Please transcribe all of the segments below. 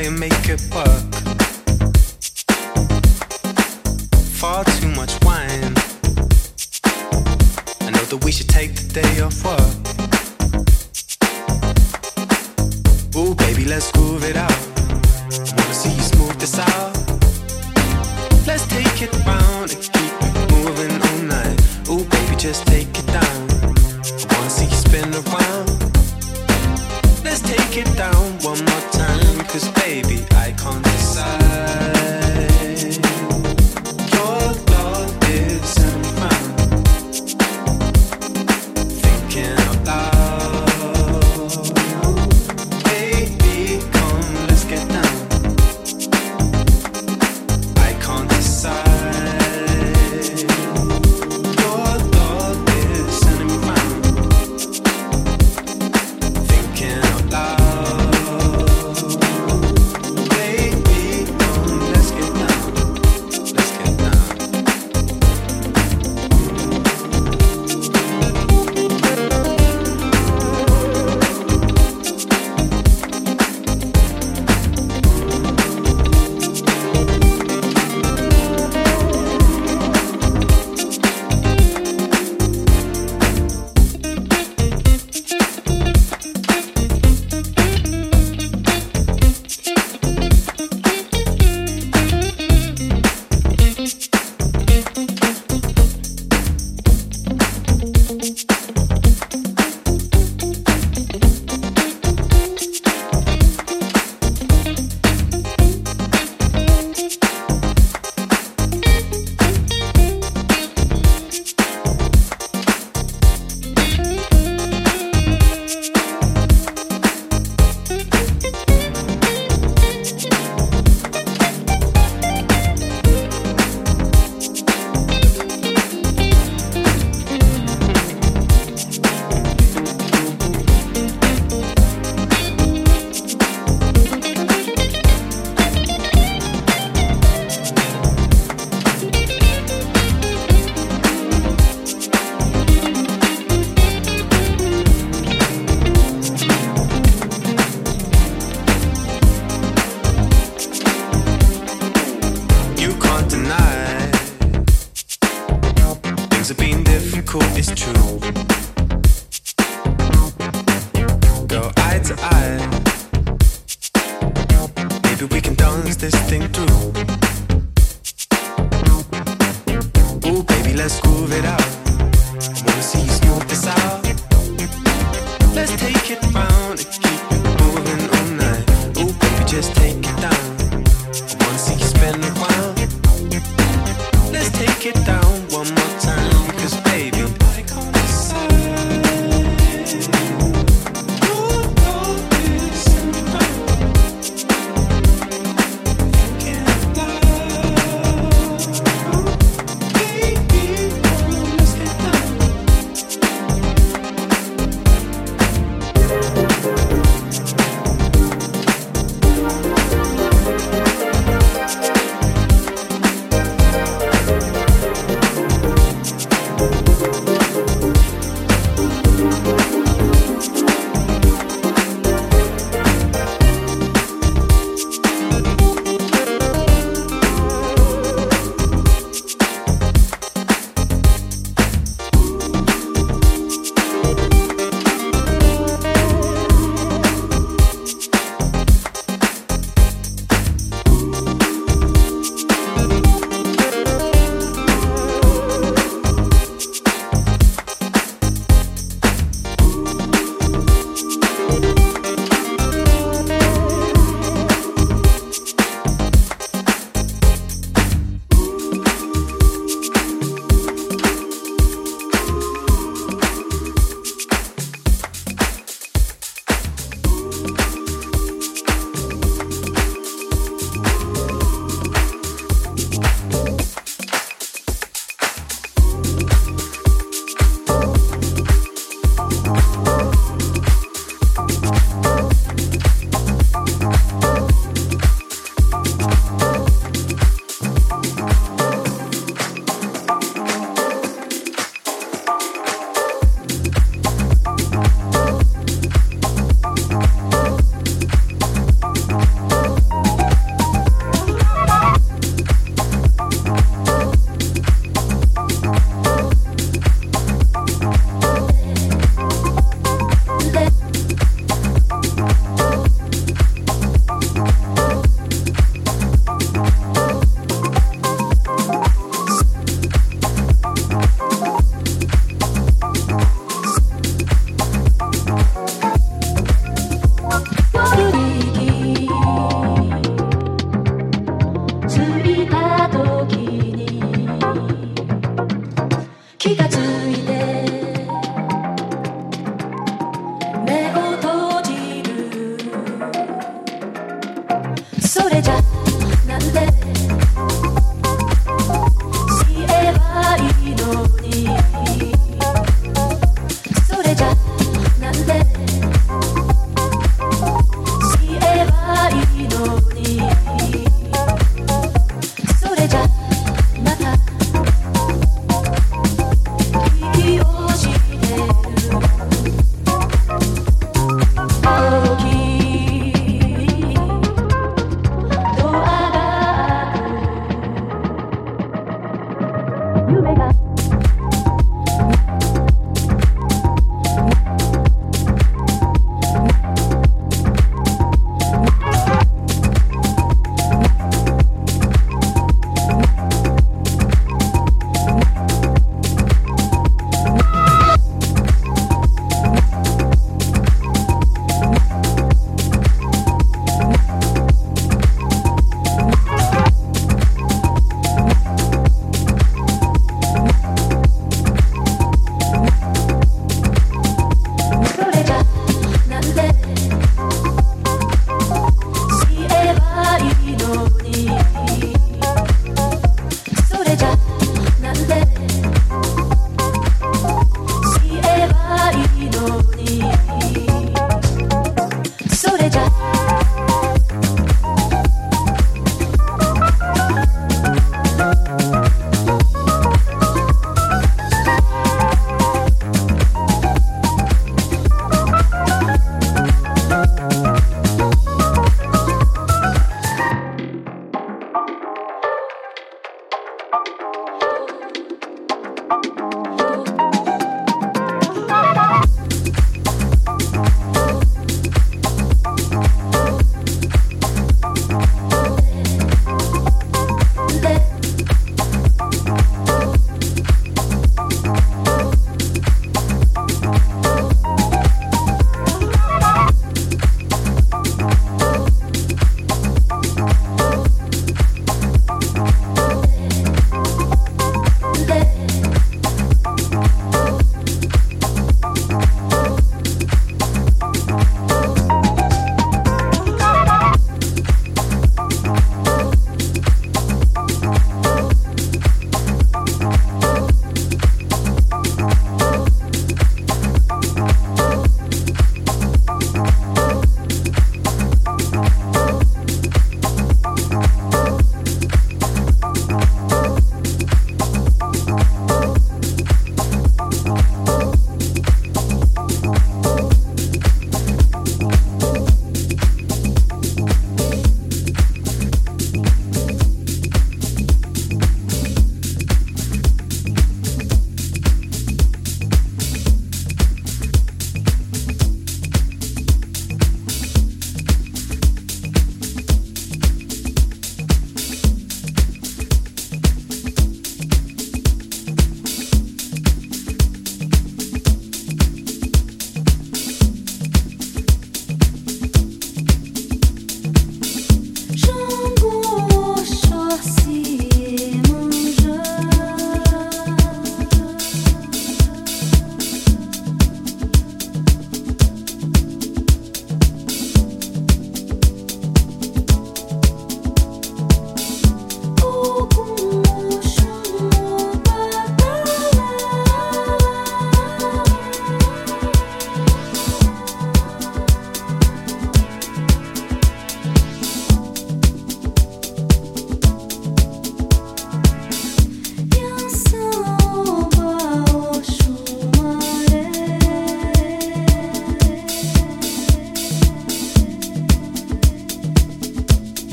try and make it work. Far too much wine. I know that we should take the day off work. Ooh, baby, let's groove it out. I wanna see you smooth this out. Let's take it round and keep it moving all night. Ooh, baby, just take it down.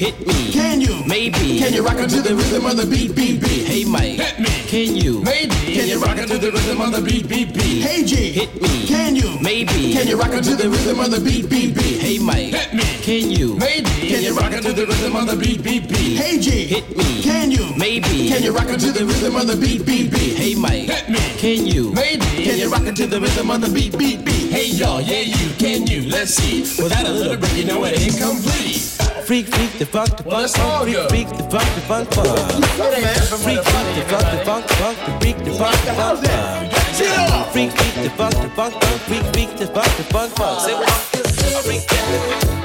hit me? Can you? Maybe. Can you rock it to the rhythm of the beat, beat, beat? Hey, Mike. Hit me. Can you? Maybe. Can you rock it to the rhythm of the beat, beat, beat? Hey, G. Hit me. Can you? Maybe. Can you rock it to the rhythm of the beat, beat, beat? Hey, Mike. Hit me. Can you? Maybe. Can you rock it to the rhythm of the beat, beat, beat? Hey, G. Hit me. Can you? Maybe. Can you rock it to the rhythm of the beat, beat, beat? Hey, Mike. Hit me. Can you? Maybe. Can you rock it to the rhythm of the beat, beat, beat? Hey, y'all. Yeah, you. Can you? Let's see. Without a little break, you know it ain't complete. Freak, freak, the funk, the funk, funk, freak, freak, the funk, the funk, funk. Freak, freak, the funk, the funk, funk, the freak, the funk, the funk, funk. Freak, freak, the funk, the funk, funk, freak, freak, the funk, the funk, funk. Say, funk is a freak.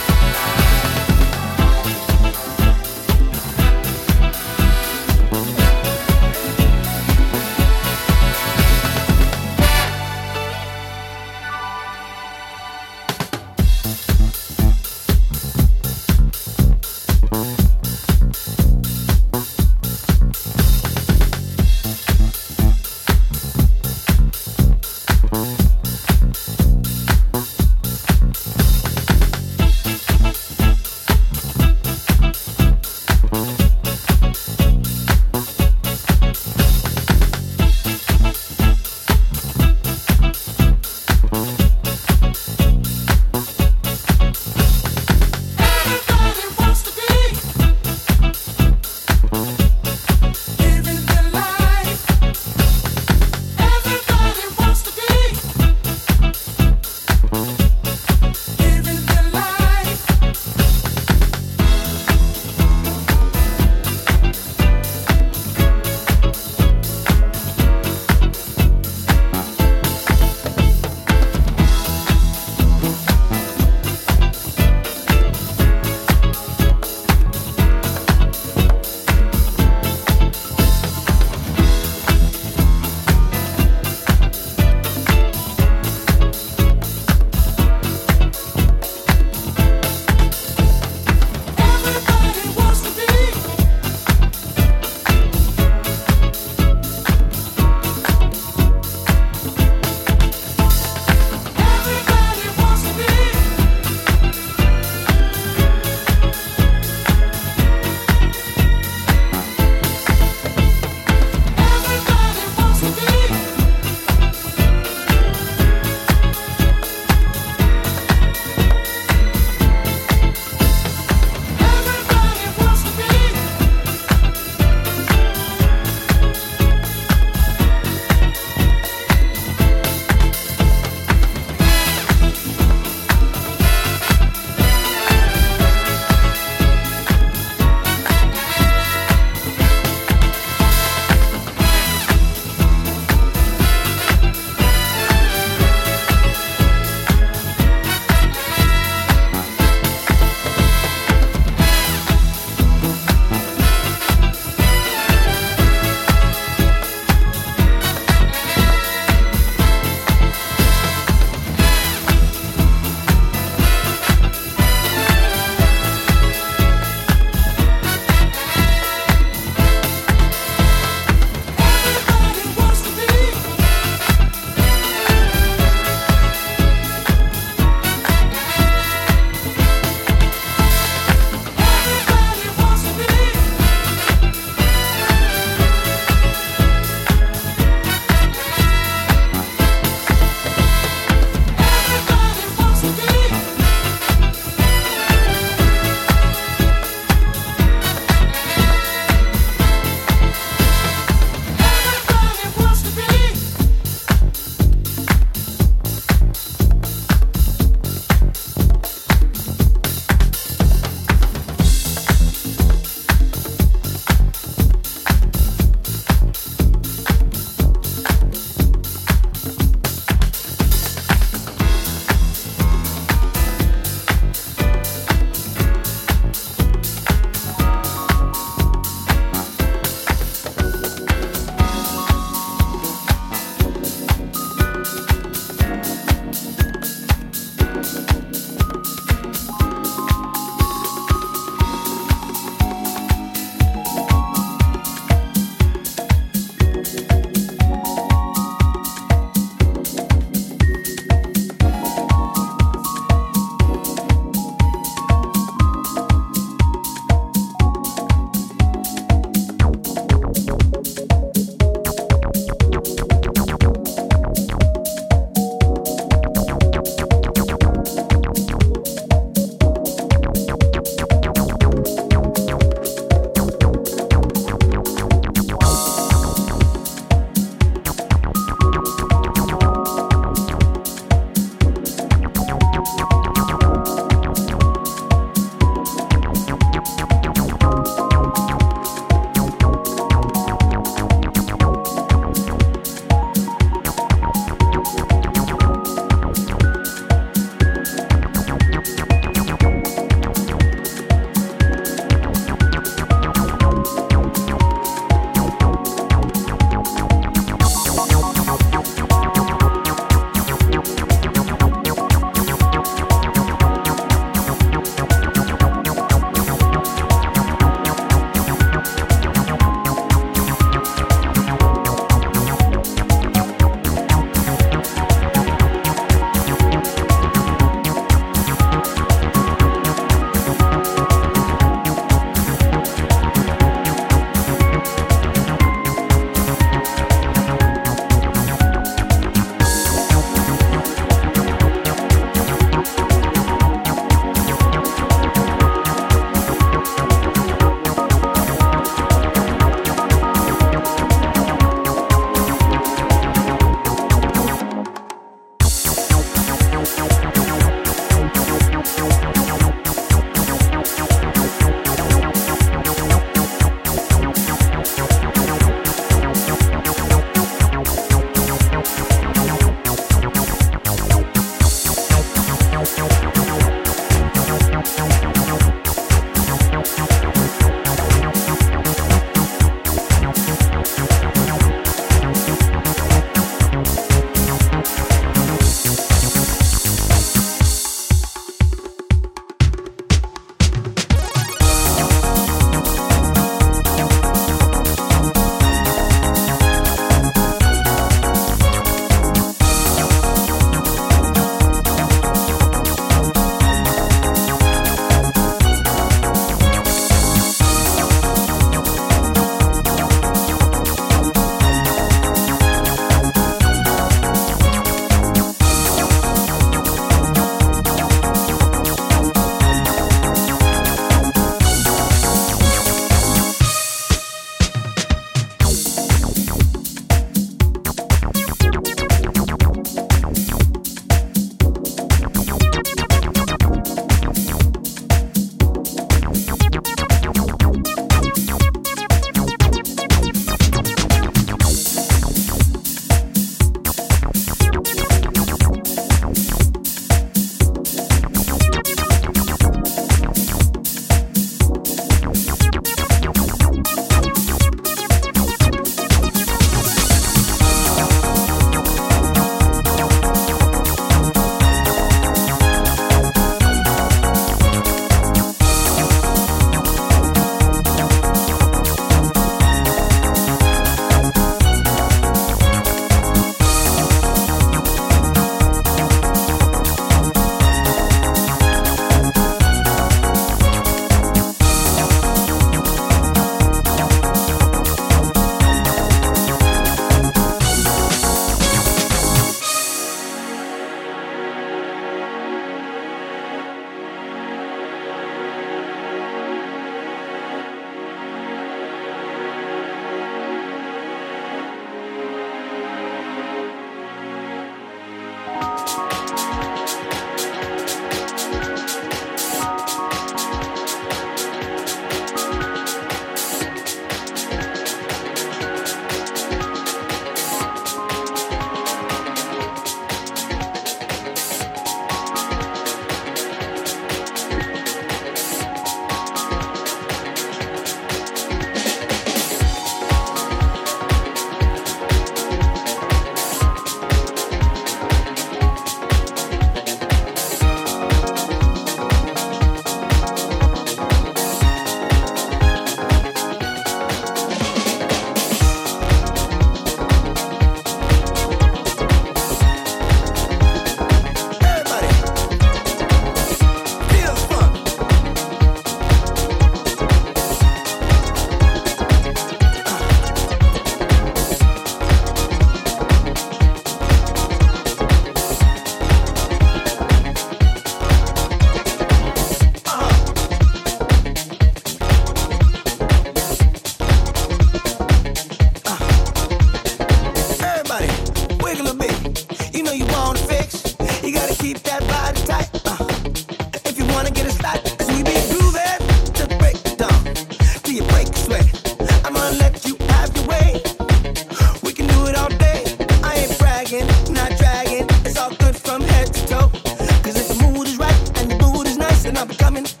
I'm have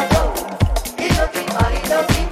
it's y me.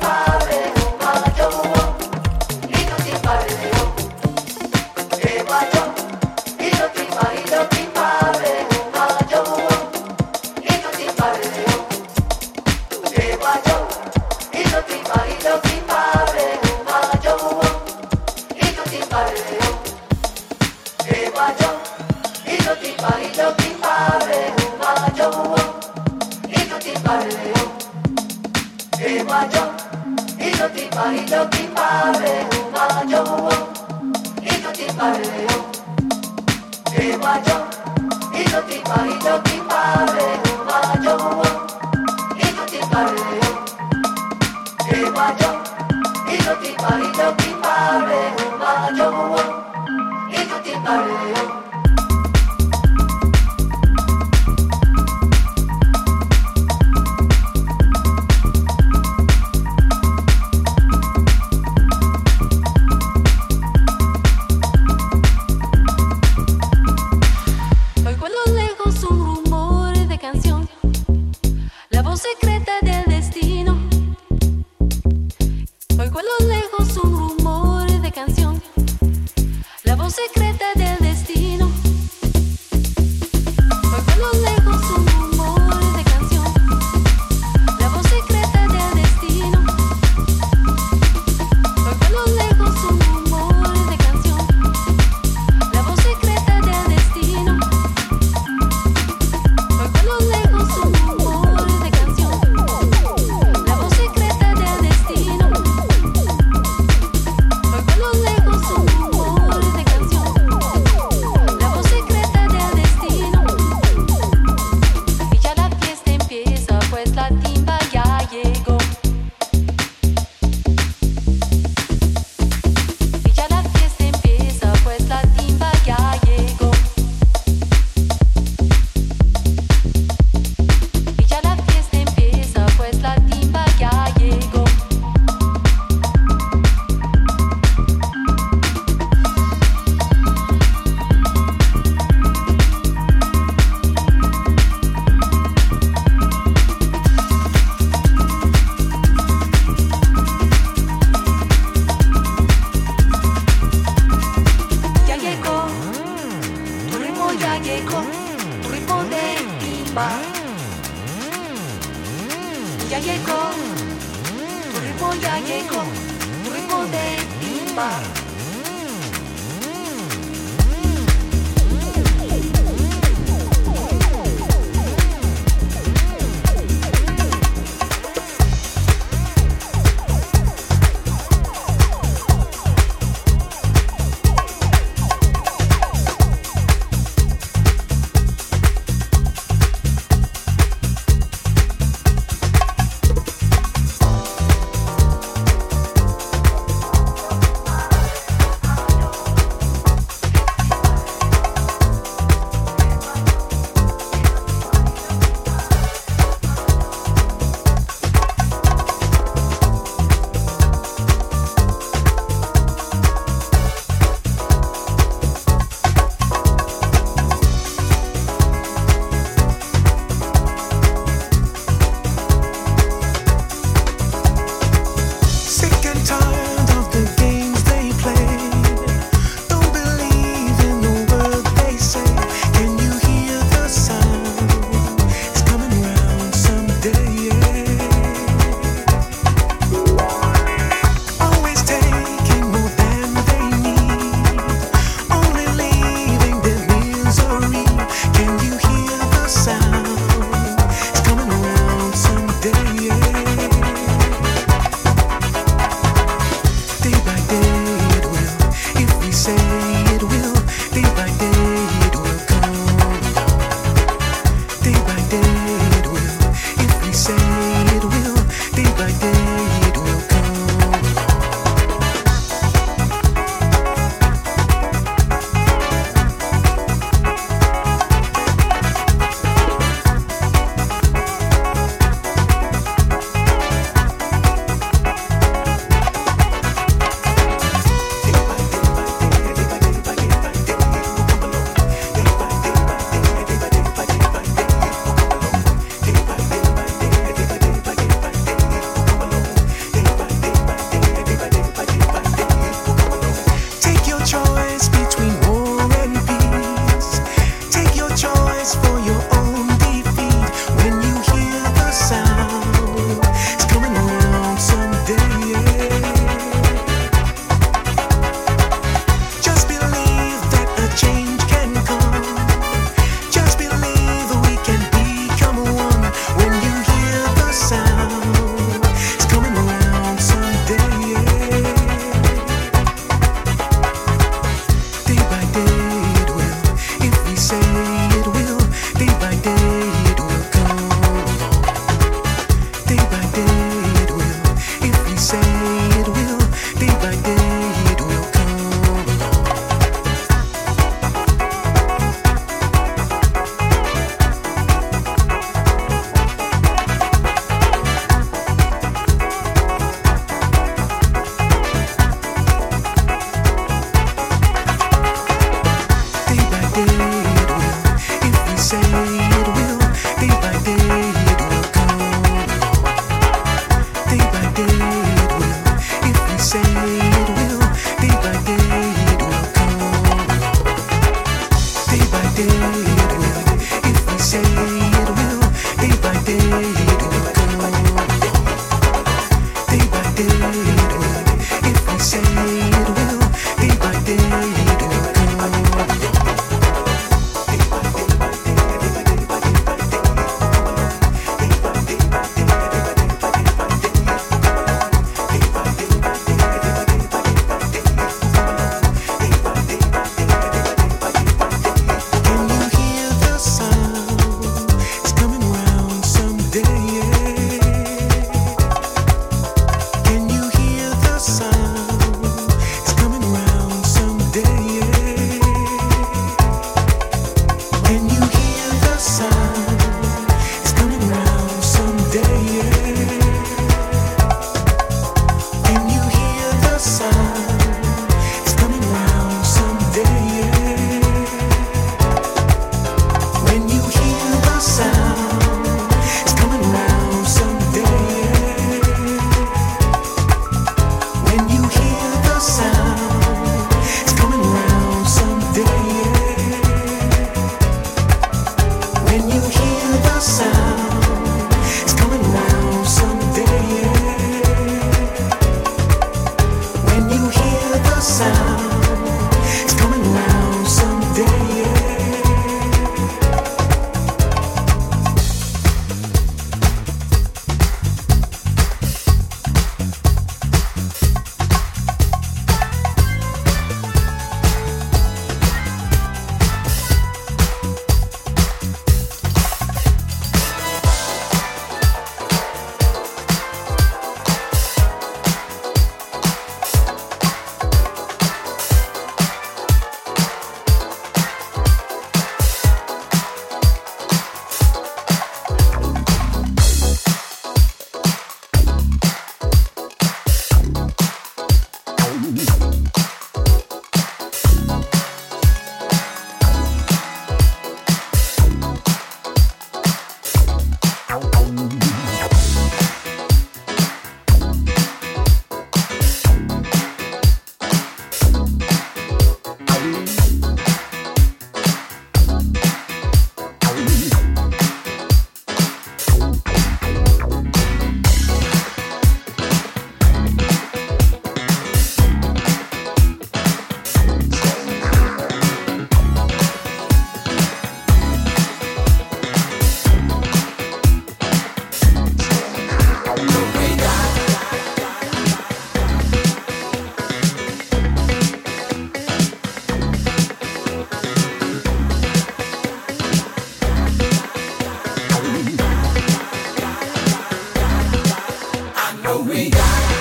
we got.